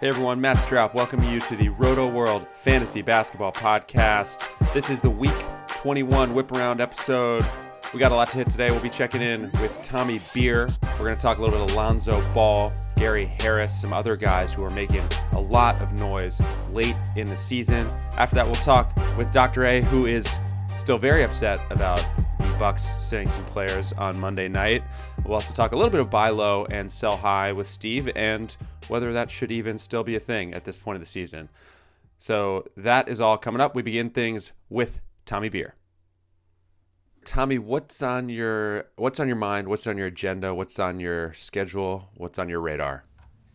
Hey everyone, Matt Straub welcoming you to the Roto World Fantasy Basketball Podcast. This is the Week 21 Whip Around episode. We got a lot to hit today. We'll be checking in with Tommy Beer. We're going to talk a little bit of Lonzo Ball, Gary Harris, some other guys who are making a lot of noise late in the season. After that, we'll talk with Dr. A, who is still very upset about Bucks sitting some players on Monday night. We'll also talk a little bit of buy low and sell high with Steve and whether that should even still be a thing at this point of the season. So that is all coming up. We begin things with Tommy Beer. Tommy, what's on your what's on your mind? What's on your agenda? What's on your schedule? What's on your radar?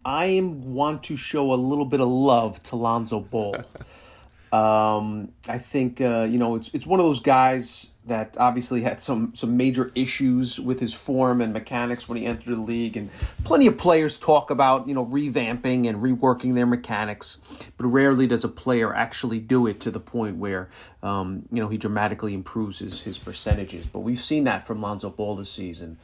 I want to show a little bit of love to Lonzo Ball. um, I think uh, you know it's it's one of those guys that obviously had some some major issues with his form and mechanics when he entered the league and plenty of players talk about you know revamping and reworking their mechanics but rarely does a player actually do it to the point where um, you know he dramatically improves his, his percentages. But we've seen that from Lonzo Ball this season.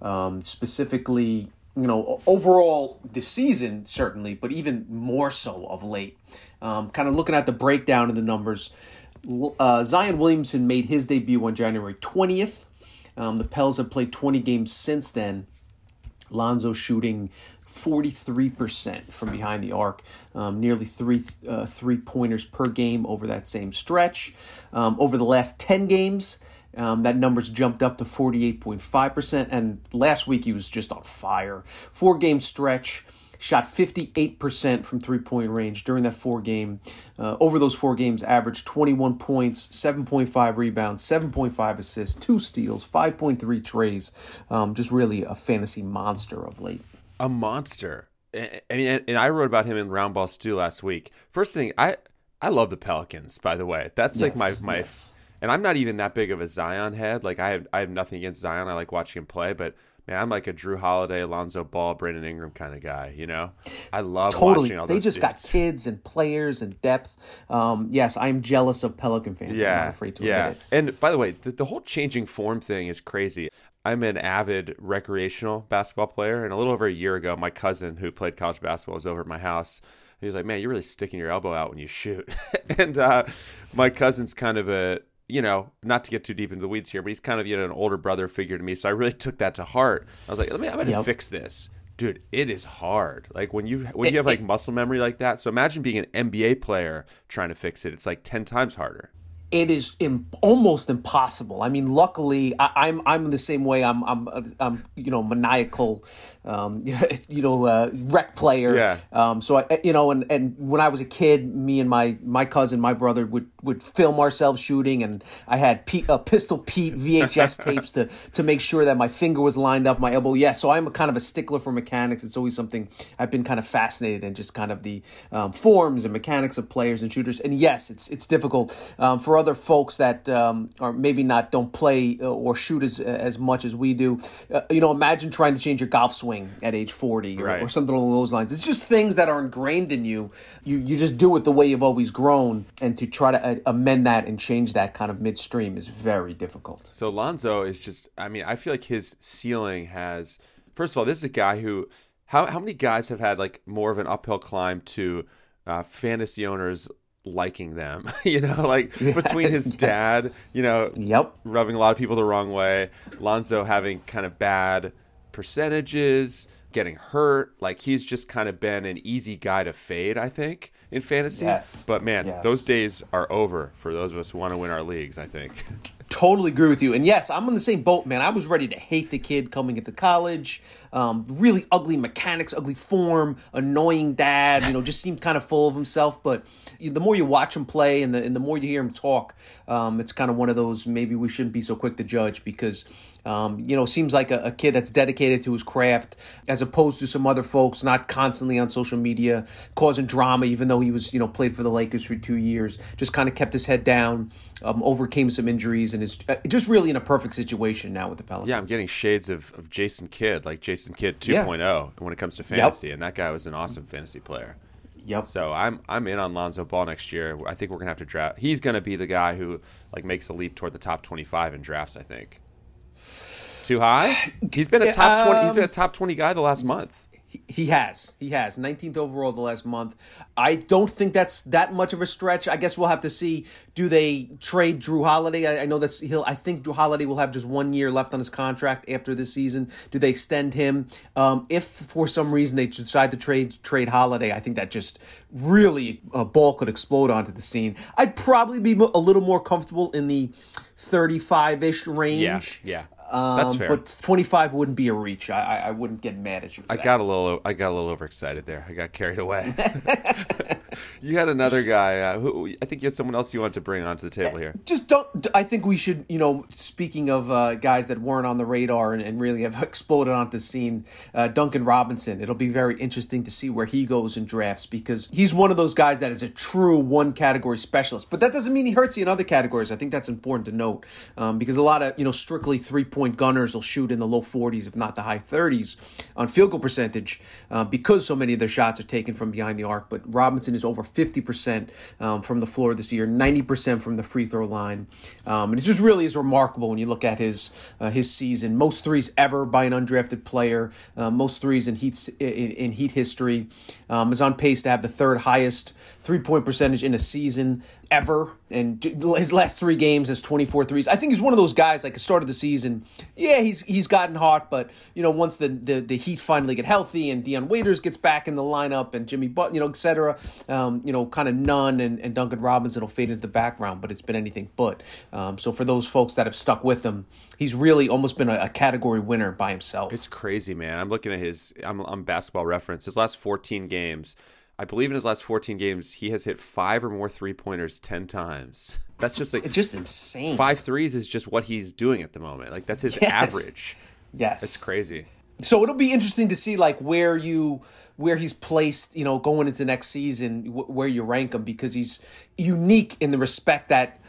Um, specifically you know overall this season certainly but even more so of late um, kind of looking at the breakdown of the numbers uh, Zion Williamson made his debut on January 20th. Um, the Pels have played 20 games since then. Lonzo shooting 43% from behind the arc, um, nearly three uh, three pointers per game over that same stretch. Um, over the last 10 games, um, that number's jumped up to 48.5%. And last week he was just on fire. Four game stretch shot 58% from three point range during that four game. Uh, over those four games, averaged 21 points, 7.5 rebounds, 7.5 assists, two steals, 5.3 trays. Um, just really a fantasy monster of late. A monster. I mean, and I wrote about him in Round Roundball Stew last week. First thing, I I love the Pelicans. By the way, that's yes, like my my. Yes. And I'm not even that big of a Zion head. Like I have I have nothing against Zion. I like watching him play, but man, I'm like a Jrue Holiday, Alonzo Ball, Brandon Ingram kind of guy. You know, I love totally. they just dudes. got kids and players and depth. Um, yes, I'm jealous of Pelican fans. Yeah, I'm not afraid to yeah. admit it. And by the way, the, the whole changing form thing is crazy. I'm an avid recreational basketball player, and a little over a year ago, my cousin who played college basketball was over at my house. He was like, "Man, you're really sticking your elbow out when you shoot." and uh, my cousin's kind of a you know, not to get too deep into the weeds here, but he's kind of you know an older brother figure to me. So I really took that to heart. I was like, let me, I'm gonna yep. fix this, dude. It is hard. Like when you when you have like muscle memory like that. So imagine being an NBA player trying to fix it. It's like ten times harder it is Im- almost impossible. I mean, luckily, I, am I'm, I'm the same way. I'm I'm, I'm you know maniacal, um, you know uh, rec player. Yeah. Um, so I you know and, and when I was a kid, me and my my cousin, my brother would would film ourselves shooting, and I had P- uh, Pistol Pete VHS tapes to to make sure that my finger was lined up, my elbow. Yeah. So I'm a kind of a stickler for mechanics. It's always something I've been kind of fascinated in, just kind of the um, forms and mechanics of players and shooters. And yes, it's it's difficult um, for other folks that um, are maybe not don't play uh, or shoot as as much as we do. Uh, you know, imagine trying to change your golf swing at age forty or, right. or, something along those lines. It's just things that are ingrained in you. You you just do it the way you've always grown, and to try to uh, amend that and change that kind of midstream is very difficult. So Lonzo is just. I mean, I feel like his ceiling has. First of all, this is a guy who. How how many guys have had like more of an uphill climb to uh, fantasy owners liking them, you know, like yes, between his dad, you know, yep, rubbing a lot of people the wrong way, Lonzo having kind of bad percentages, getting hurt, like he's just kind of been an easy guy to fade, I think, in fantasy. Yes. But man, yes. those days are over for those of us who want to win our leagues, I think. Totally agree with you. And yes, I'm in the same boat, man. I was ready to hate the kid coming into college. Um, really ugly mechanics, ugly form, annoying dad, you know, just seemed kind of full of himself. But the more you watch him play and the, and the more you hear him talk, um, it's kind of one of those maybe we shouldn't be so quick to judge because, um, you know, seems like a, a kid that's dedicated to his craft as opposed to some other folks not constantly on social media causing drama, even though he was, you know, played for the Lakers for two years, just kind of kept his head down, um, overcame some injuries and is uh, just really in a perfect situation now with the Pelicans. Yeah, I'm getting shades of, of Jason Kidd, like Jason Kidd 2.0 yeah. when it comes to fantasy, yep. and that guy was an awesome fantasy player. Yep. So I'm I'm in on Lonzo Ball next year. I think we're gonna have to draft. He's gonna be the guy who like makes a leap toward the top 25 in drafts. I think. Too high? He's been a top 20. He's been a top 20 guy the last month. He has. He has. 19th overall the last month. I don't think that's that much of a stretch. I guess we'll have to see. Do they trade Jrue Holiday? I, I know that's he'll. I think Jrue Holiday will have just one year left on his contract after this season. Do they extend him? Um, if for some reason they decide to trade trade Holiday, I think that just really a ball could explode onto the scene. I'd probably be a little more comfortable in the 35 ish range. Yeah, yeah. Um, That's fair. But 25 wouldn't be a reach. I, I wouldn't get mad at you. I that. got a little I got a little overexcited there. I got carried away. you had another guy. Uh, who I think you had someone else you wanted to bring onto the table here. Just don't. I think we should. You know, speaking of uh, guys that weren't on the radar and, and really have exploded onto the scene, uh, Duncan Robinson. It'll be very interesting to see where he goes in drafts because he's one of those guys that is a true one category specialist. But that doesn't mean he hurts you in other categories. I think that's important to note um, because a lot of you know strictly three point gunners will shoot in the low 40s, if not the high 30s, on field goal percentage uh, because so many of their shots are taken from behind the arc. But Robinson is over 50% um, from the floor this year, 90% from the free throw line. Um, and it just really is remarkable when you look at his uh, his season. Most threes ever by an undrafted player, uh, most threes in Heat, in, in Heat history. Um, is on pace to have the third highest three point percentage in a season ever. And his last three games has 24 threes. I think he's one of those guys, like the start of the season, yeah, he's he's gotten hot, but, you know, once the, the, the Heat finally get healthy and Dion Waiters gets back in the lineup and Jimmy Butt, you know, et cetera, um, you know, kind of Nunn and, and Duncan Robinson will fade into the background, but it's been anything but. Um, so for those folks that have stuck with him, he's really almost been a, a, category winner by himself. It's crazy, man. I'm looking at his, I'm, I'm basketball reference, his last 14 games – I believe in his last 14 games, he has hit five or more three pointers 10 times. That's just like it's just insane. Five threes is just what he's doing at the moment. Like that's his yes. average. Yes, it's crazy. So it'll be interesting to see like where you where he's placed, you know, going into next season, where you rank him because he's unique in the respect that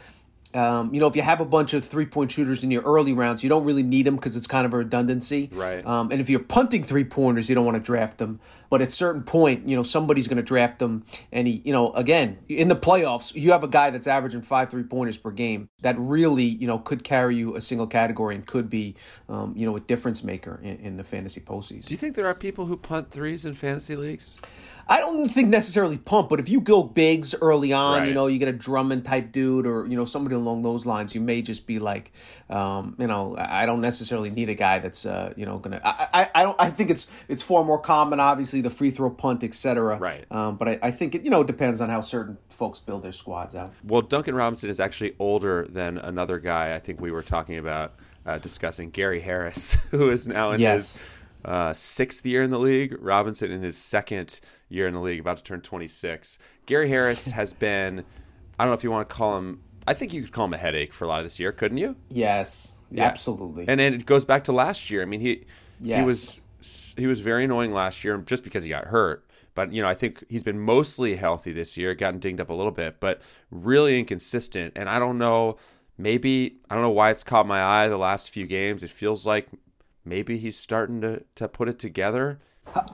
um, you know, if you have a bunch of three point shooters in your early rounds, you don't really need them because it's kind of a redundancy. Right. Um, and if you're punting three pointers, you don't want to draft them. But at a certain point, you know, somebody's going to draft them. And he, you know, again, in the playoffs, you have a guy that's averaging five three pointers per game that really, you know, could carry you a single category and could be, um, you know, a difference maker in, in the fantasy postseason. Do you think there are people who punt threes in fantasy leagues? I don't think necessarily pump, but if you go bigs early on, right. you know, you get a Drummond type dude or, you know, somebody along those lines, you may just be like, um, you know, I don't necessarily need a guy that's, uh, you know, gonna. I, I, I don't. I think it's it's far more common, obviously, the free throw punt, etc. Right. Um, but I, I think it, you know, it depends on how certain folks build their squads out. Well, Duncan Robinson is actually older than another guy. I think we were talking about uh, discussing Gary Harris, who is now in yes. his uh, sixth year in the league. Robinson in his second year in the league, about to turn 26. Gary Harris has been, I don't know if you want to call him, I think you could call him a headache for a lot of this year, couldn't you? Yes, yeah. absolutely. And then it goes back to last year. I mean, he yes. he was he was very annoying last year just because he got hurt. But you know, I think he's been mostly healthy this year, gotten dinged up a little bit, but really inconsistent. And I don't know, maybe I don't know why it's caught my eye the last few games. It feels like maybe he's starting to to put it together.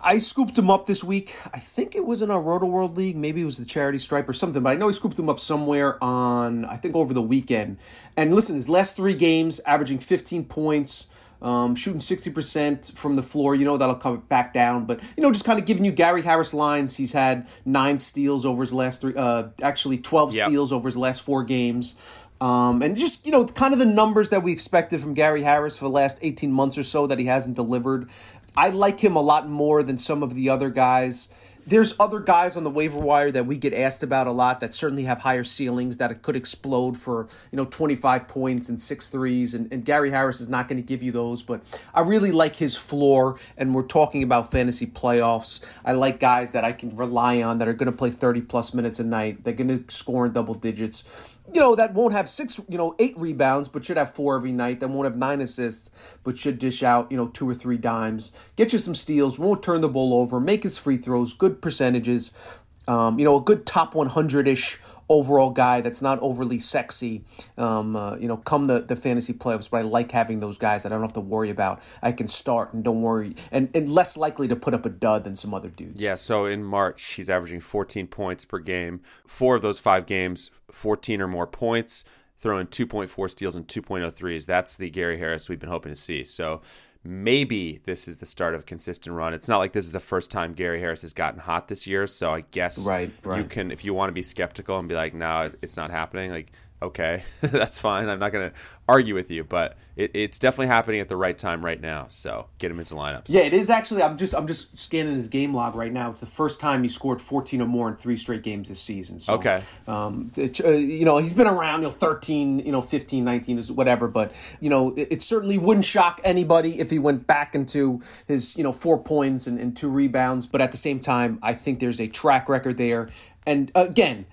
I scooped him up this week. I think it was in our Roto World League. Maybe it was the Charity Stripe or something, but I know he scooped him up somewhere on, I think, over the weekend. And listen, his last three games, averaging 15 points, um, shooting 60% from the floor. You know, that'll come back down. But, you know, just kind of giving you Gary Harris lines. He's had nine steals over his last three, uh, actually 12 yep. steals over his last four games. Um, and just, you know, kind of the numbers that we expected from Gary Harris for the last 18 months or so that he hasn't delivered. I like him a lot more than some of the other guys. There's other guys on the waiver wire that we get asked about a lot that certainly have higher ceilings that could explode for, you know, 25 points and six threes. And, and Gary Harris is not going to give you those, but I really like his floor. And we're talking about fantasy playoffs. I like guys that I can rely on that are going to play 30 plus minutes a night. They're going to score in double digits you know, that won't have six, you know, eight rebounds, but should have four every night. That won't have nine assists, but should dish out, you know, two or three dimes. Get you some steals, won't turn the ball over, make his free throws, good percentages. Um, you know, a good top 100 ish overall guy that's not overly sexy, um, uh, you know, come the, the fantasy playoffs, but I like having those guys that I don't have to worry about. I can start and don't worry, and, and less likely to put up a dud than some other dudes. Yeah, so in March, he's averaging 14 points per game. Four of those five games, 14 or more points, throwing 2.4 steals and 2.03s. That's the Gary Harris we've been hoping to see. So maybe this is the start of a consistent run. It's not like this is the first time Gary Harris has gotten hot this year, so I guess right, right. you can if you want to be skeptical and be like, no, it's not happening. Like okay, that's fine. I'm not going to argue with you, but it, it's definitely happening at the right time right now. So get him into lineups. Yeah, it is actually. I'm just I'm just scanning his game log right now. It's the first time he scored 14 or more in three straight games this season. So, okay, um, it, uh, you know he's been around, you know, 13, you know, 15, 19 is whatever. But you know, it, it, certainly wouldn't shock anybody if he went back into his you know four points and, and two rebounds. But at the same time, I think there's a track record there. And again,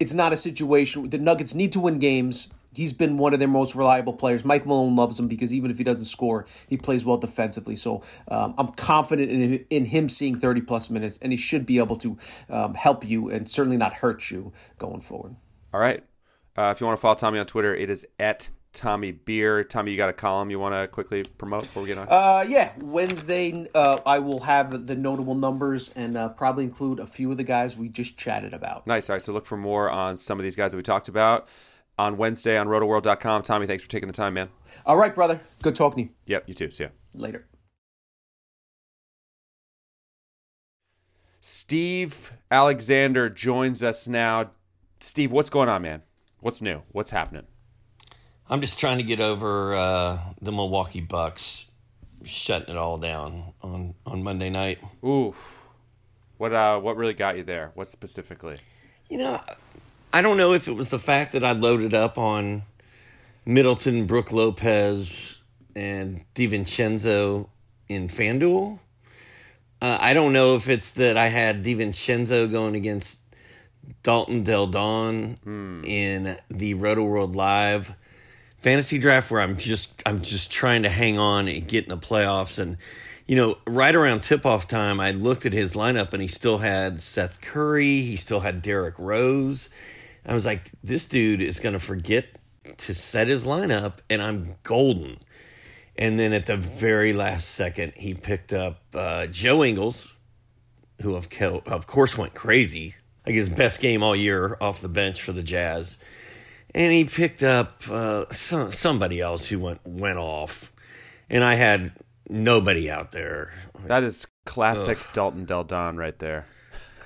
it's not a situation. The Nuggets need to win games. He's been one of their most reliable players. Mike Malone loves him because even if he doesn't score, he plays well defensively. So um, I'm confident in, in him seeing 30 plus minutes, and he should be able to um, help you and certainly not hurt you going forward. All right. Uh, if you want to follow Tommy on Twitter, it is at Tommy Beer. Tommy, you got a column you want to quickly promote before we get on? Uh, yeah, Wednesday uh, I will have the notable numbers and uh, probably include a few of the guys we just chatted about. Nice. All right, so look for more on some of these guys that we talked about on Wednesday on rotoworld.com. Tommy, thanks for taking the time, man. All right, brother. Good talking to you. Yep, you too. See ya. Later. Steve Alexander joins us now. Steve, what's going on, man? What's new? What's happening? I'm just trying to get over uh, the Milwaukee Bucks shutting it all down on, on Monday night. Ooh, what uh, what really got you there? What specifically? You know, I don't know if it was the fact that I loaded up on Middleton, Brook Lopez, and DiVincenzo in FanDuel. Uh, I don't know if it's that I had DiVincenzo going against Dalton Del Don mm. in the Roto World Live fantasy draft where I'm just I'm just trying to hang on and get in the playoffs. And you know right around tip off time I looked at his lineup and he still had Seth Curry he still had Derrick Rose. I was like this dude is going to forget to set his lineup and I'm golden. And then at the very last second he picked up uh, Joe Ingles who of, of course went crazy. Like his best game all year off the bench for the Jazz and he picked up uh, some, somebody else who went went off, and I had nobody out there. That is classic Ugh. Dalton Del Don right there.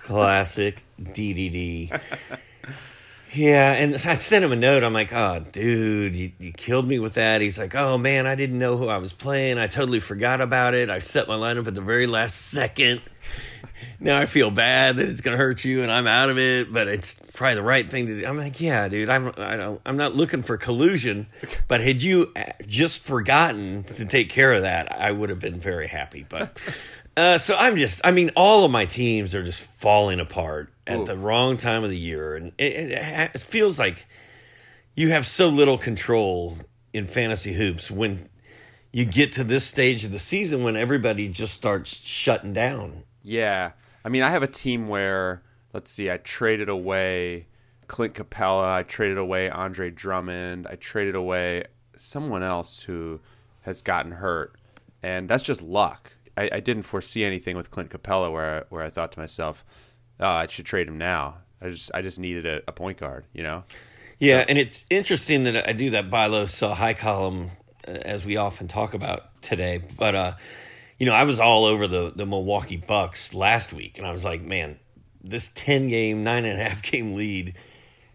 Classic DDD. yeah, and I sent him a note. I'm like, "Oh, dude, you, you killed me with that." He's like, "Oh man, I didn't know who I was playing. I totally forgot about it. I set my lineup at the very last second." Now I feel bad that it's going to hurt you and I'm out of it, but it's probably the right thing to do. I'm like, yeah, dude, I'm I don't, I'm not looking for collusion, but had you just forgotten to take care of that, I would have been very happy. But uh, so I'm just, I mean, all of my teams are just falling apart at Ooh. the wrong time of the year, and it, it, it feels like you have so little control in fantasy hoops when you get to this stage of the season when everybody just starts shutting down yeah. I mean, I have a team where, let's see, I traded away Clint Capela, I traded away Andre Drummond, I traded away someone else who has gotten hurt. And that's just luck. I, I didn't foresee anything with Clint Capela where I, where I thought to myself, oh, I should trade him now. I just I just needed a, a point guard, you know. Yeah, so. and it's interesting that I do that buy low sell high column uh, as we often talk about today, but uh, you know, I was all over the the Milwaukee Bucks last week, and I was like, man, this ten game, nine and a half game lead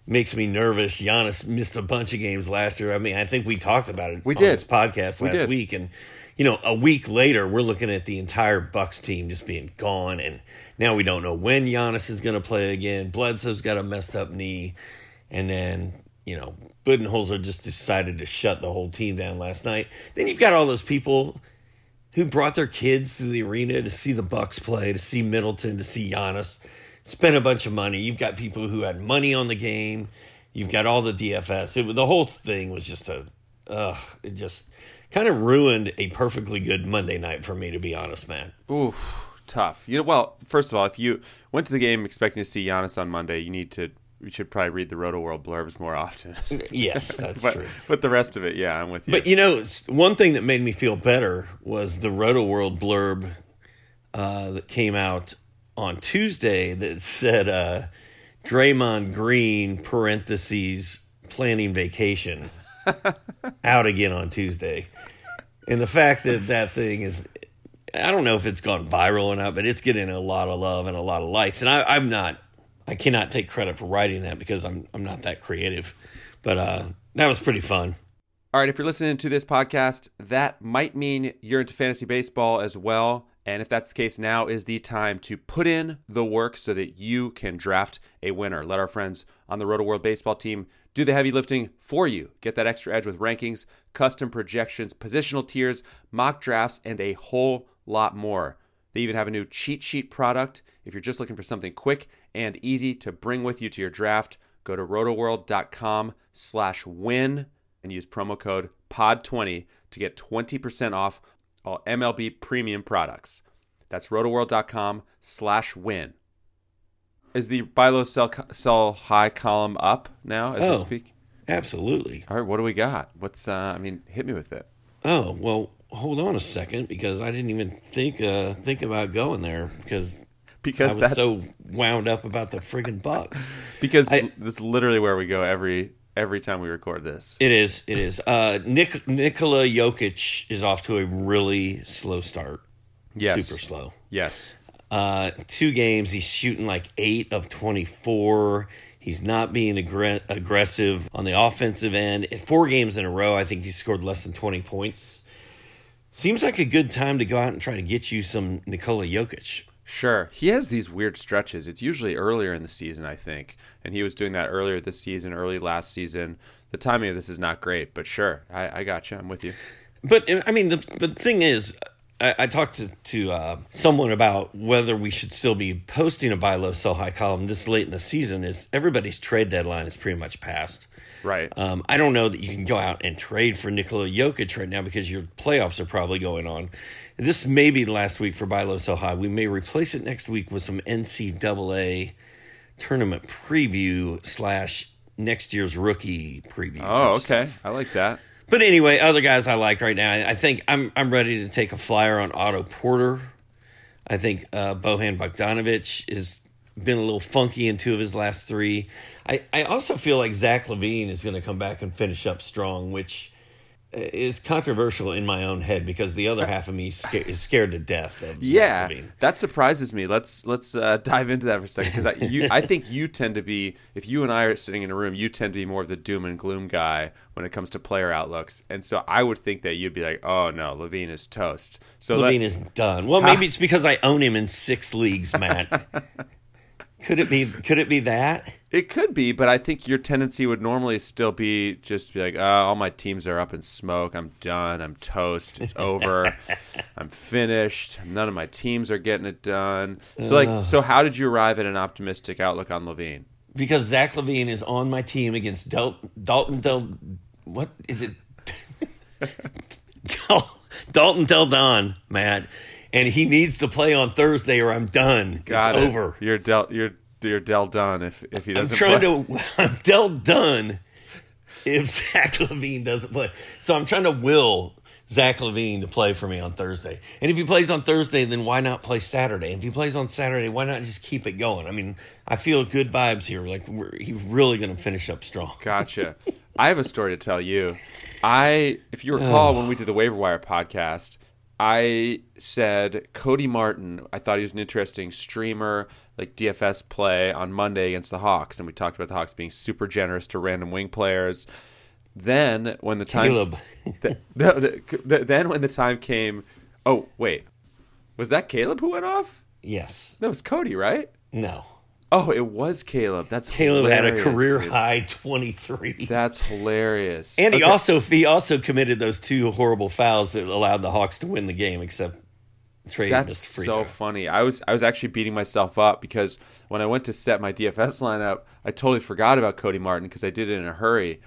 makes me nervous. Giannis missed a bunch of games last year. I mean, I think we talked about it. We did this podcast last week, and you know, a week later, we're looking at the entire Bucks team just being gone, and now we don't know when Giannis is going to play again. Bledsoe's got a messed up knee, and then you know, Budenholzer just decided to shut the whole team down last night. Then you've got all those people who brought their kids to the arena to see the Bucks play, to see Middleton, to see Giannis, spent a bunch of money. You've got people who had money on the game. You've got all the DFS. It, the whole thing was just a, uh, it just kind of ruined a perfectly good Monday night for me, to be honest, man. Ooh, tough. You know, well, first of all, if you went to the game expecting to see Giannis on Monday, you need to we should probably read the Roto World blurbs more often. yes, that's but, true. But the rest of it, yeah, I'm with you. But you know, one thing that made me feel better was the Roto World blurb uh, that came out on Tuesday that said uh, Draymond Green parentheses planning vacation out again on Tuesday. and the fact that that thing is, I don't know if it's gone viral or not, but it's getting a lot of love and a lot of likes. And I, I'm not, I cannot take credit for writing that because I'm I'm not that creative, but uh, that was pretty fun. All right, if you're listening to this podcast, that might mean you're into fantasy baseball as well. And if that's the case, now is the time to put in the work so that you can draft a winner. Let our friends on the Roto World baseball team do the heavy lifting for you. Get that extra edge with rankings, custom projections, positional tiers, mock drafts, and a whole lot more. They even have a new cheat sheet product. If you're just looking for something quick and easy to bring with you to your draft, go to rotoworld.com slash win and use promo code POD20 to get 20% off all MLB premium products. That's rotoworld.com slash win. Is the buy low sell, sell high column up now as we Oh. speak? Absolutely. All right, what do we got? What's uh I mean, hit me with it. Oh well, hold on a second because I didn't even think uh, think about going there because Because I was that's so wound up about the friggin' Bucks. because I- that's literally where we go every every time we record this. It is. It is. Uh, Nick Nikola Jokic is off to a really slow start. Yes. super slow. Yes. Uh, two games, he's shooting like eight of twenty-four. He's not being aggr- aggressive on the offensive end. Four games in a row, I think he scored less than twenty points. Seems like a good time to go out and try to get you some Nikola Jokic. Sure. He has these weird stretches. It's usually earlier in the season, I think. And he was doing that earlier this season, early last season. The timing of this is not great, but sure. I, I got you. I'm with you. But I mean, the the thing is, I, I talked to to uh, someone about whether we should still be posting a buy low sell high column this late in the season. Is everybody's trade deadline is pretty much passed. Right. Um, I don't know that you can go out and trade for Nikola Jokic right now because your playoffs are probably going on. This may be the last week for buy low sell high. We may replace it next week with some NCAA tournament preview slash next year's rookie preview. oh, type stuff. okay. I like that. But anyway, other guys I like right now. I think I'm I'm ready to take a flyer on Otto Porter. I think uh, Bojan Bogdanovic has been a little funky in two of his last three. I, I also feel like Zach LaVine is going to come back and finish up strong, which is controversial in my own head because the other half of me is sca- is scared to death of Yeah, that surprises me. Let's let's uh, dive into that for a second because I, you, I think you tend to be, if you and I are sitting in a room, you tend to be more of the doom and gloom guy when it comes to player outlooks, and so I would think that you'd be like, oh no, LaVine is toast. So let- LaVine is done. Well, maybe it's because I own him in six leagues, Matt. could it be? Could it be that? It could be, but I think your tendency would normally still be just be like, oh, all my teams are up in smoke. I'm done. I'm toast. It's over. I'm finished. None of my teams are getting it done. So, like, so how did you arrive at an optimistic outlook on LaVine? because Zach LaVine is on my team against Del- Dalton Del. What is it? Dal- Dalton Del Don, Matt, and he needs to play on Thursday or I'm done. Got it's it. over. You're del. You're you're del done if if he doesn't. I'm trying play. to. I'm Del done if Zach LaVine doesn't play. So I'm trying to will Zach LaVine to play for me on Thursday. And if he plays on Thursday, then why not play Saturday? And if he plays on Saturday, why not just keep it going? I mean, I feel good vibes here. Like we're, he's really going to finish up strong. Gotcha. I have a story to tell you. I, if you recall, when we did the waiver wire podcast, I said Cody Martin. I thought he was an interesting streamer, like DFS play on Monday against the Hawks, and we talked about the Hawks being super generous to random wing players. Then when the time, Caleb. Th- no, th- then when the time came, oh wait, was that Caleb who went off? Yes. No, it was Cody, right? No. Oh, it was Caleb. That's Caleb had a career dude. high 23. That's hilarious. and he Okay. also he also committed those two horrible fouls that allowed the Hawks to win the game, except Trae That's so throw. funny. I was I was actually beating myself up because when I went to set my DFS lineup, I totally forgot about Cody Martin because I did it in a hurry,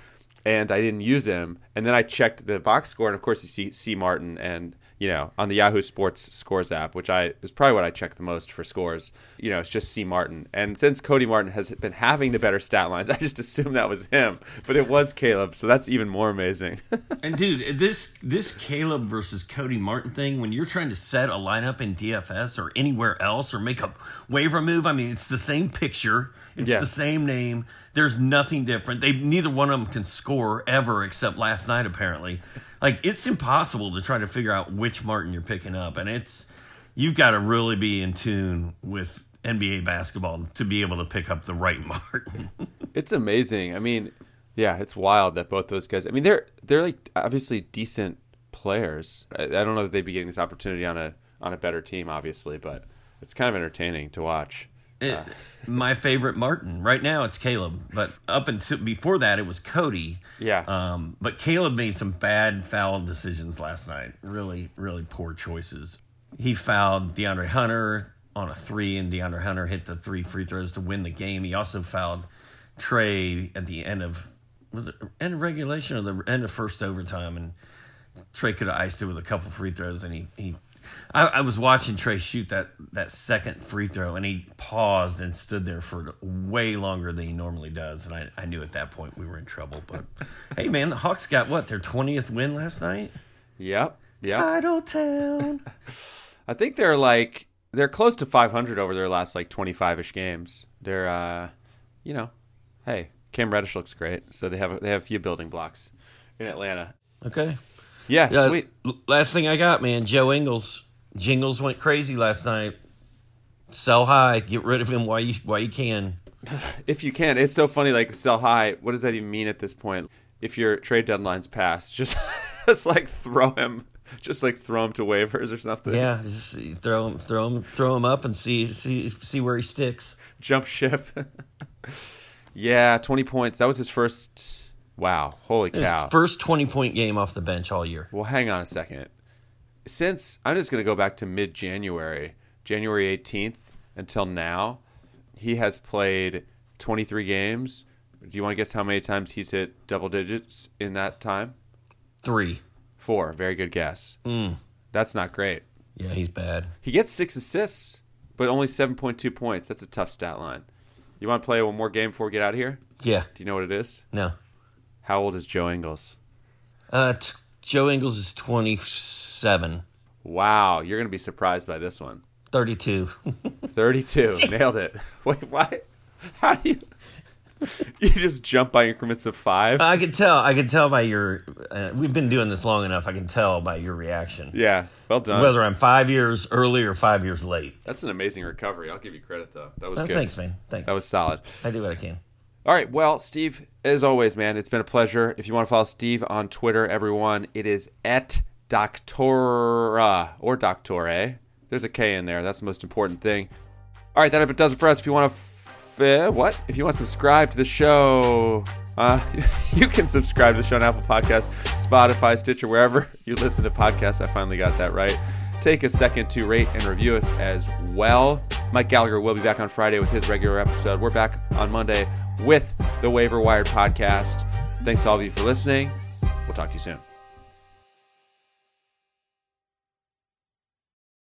and I didn't use him. And then I checked the box score, and of course you see C Martin, and you know on the Yahoo Sports Scores app, which I is probably what I check the most for scores. You know, it's just C Martin. And since Cody Martin has been having the better stat lines, I just assumed that was him, but it was Caleb. So that's even more amazing. And dude, this this Caleb versus Cody Martin thing, when you're trying to set a lineup in DFS or anywhere else or make a waiver move, I mean, it's the same picture. It's the same name. There's nothing different. They neither one of them can score ever except last night apparently. Like it's impossible to try to figure out which Martin you're picking up and it's you've got to really be in tune with NBA basketball to be able to pick up the right Martin. It's amazing. I mean, yeah, it's wild that both those guys. I mean, they're they're like obviously decent players. I, I don't know that they'd be getting this opportunity on a on a better team, obviously, but it's kind of entertaining to watch. It- my favorite Martin right now it's Caleb, but up until before that it was Cody. Yeah. Um, but Caleb made some bad foul decisions last night. Really, really poor choices. He fouled DeAndre Hunter on a three, and DeAndre Hunter hit the three free throws to win the game. He also fouled Trae at the end of was it end of regulation or the end of first overtime, and Trae could have iced it with a couple free throws, and he he. I, I was watching Trae shoot that that second free throw, and he paused and stood there for way longer than he normally does, and I, I knew at that point we were in trouble. But hey, man, the Hawks got what their twentieth win last night. Yep. Yep. Title Town. I think they're like they're close to 500 over their last like 25ish games. They're uh, you know, hey, Cam Reddish looks great, so they have they have a few building blocks in Atlanta. Okay. Yeah, Yeah, sweet. Last thing I got, man, Joe Ingles. Jingles went crazy last night. Sell high, get rid of him while you while you can. If you can, it's so funny. Like sell high. What does that even mean at this point? If your trade deadline's passed, just just like throw him, just like throw him to waivers or something. Yeah, just throw him, throw him, throw him up and see see see where he sticks. Jump ship. yeah, 20 points. That was his first. Wow, holy His cow! first twenty point game off the bench all year. Well, hang on a second. Since I'm just going to go back to mid January, January 18th until now, he has played 23 games. Do you want to guess how many times he's hit double digits in that time? Three. Four. Very good guess. Mm. That's not great. Yeah, he's bad. He gets six assists, but only 7.2 points. That's a tough stat line. You want to play one more game before we get out of here? Yeah. Do you know what it is? No. How old is Joe Ingles? Uh, t- Joe Ingles is 27, Wow, you're going to be surprised by this one. 32. 32. Nailed it. Wait, why? How do you? You just jump by increments of five. I can tell. I can tell by your. Uh, we've been doing this long enough. I can tell by your reaction yeah, well done. whether I'm five years early or five years late. That's an amazing recovery. I'll give you credit though. That was Uh, good. thanks, man. Thanks. That was solid. I do what I can. All right. Well, Steve, as always, man, it's been a pleasure. If you want to follow Steve on Twitter, everyone, it is at Doctora or Doctore. There's a K in there. That's the most important thing. All right, that does it for us. If you want to, f- uh, what? If you want to subscribe to the show, uh, you can subscribe to the show on Apple Podcasts, Spotify, Stitcher, wherever you listen to podcasts. I finally got that right. Take a second to rate and review us as well. Mike Gallagher will be back on Friday with his regular episode. We're back on Monday with the Waiver Wired podcast. Thanks to all of you for listening. We'll talk to you soon.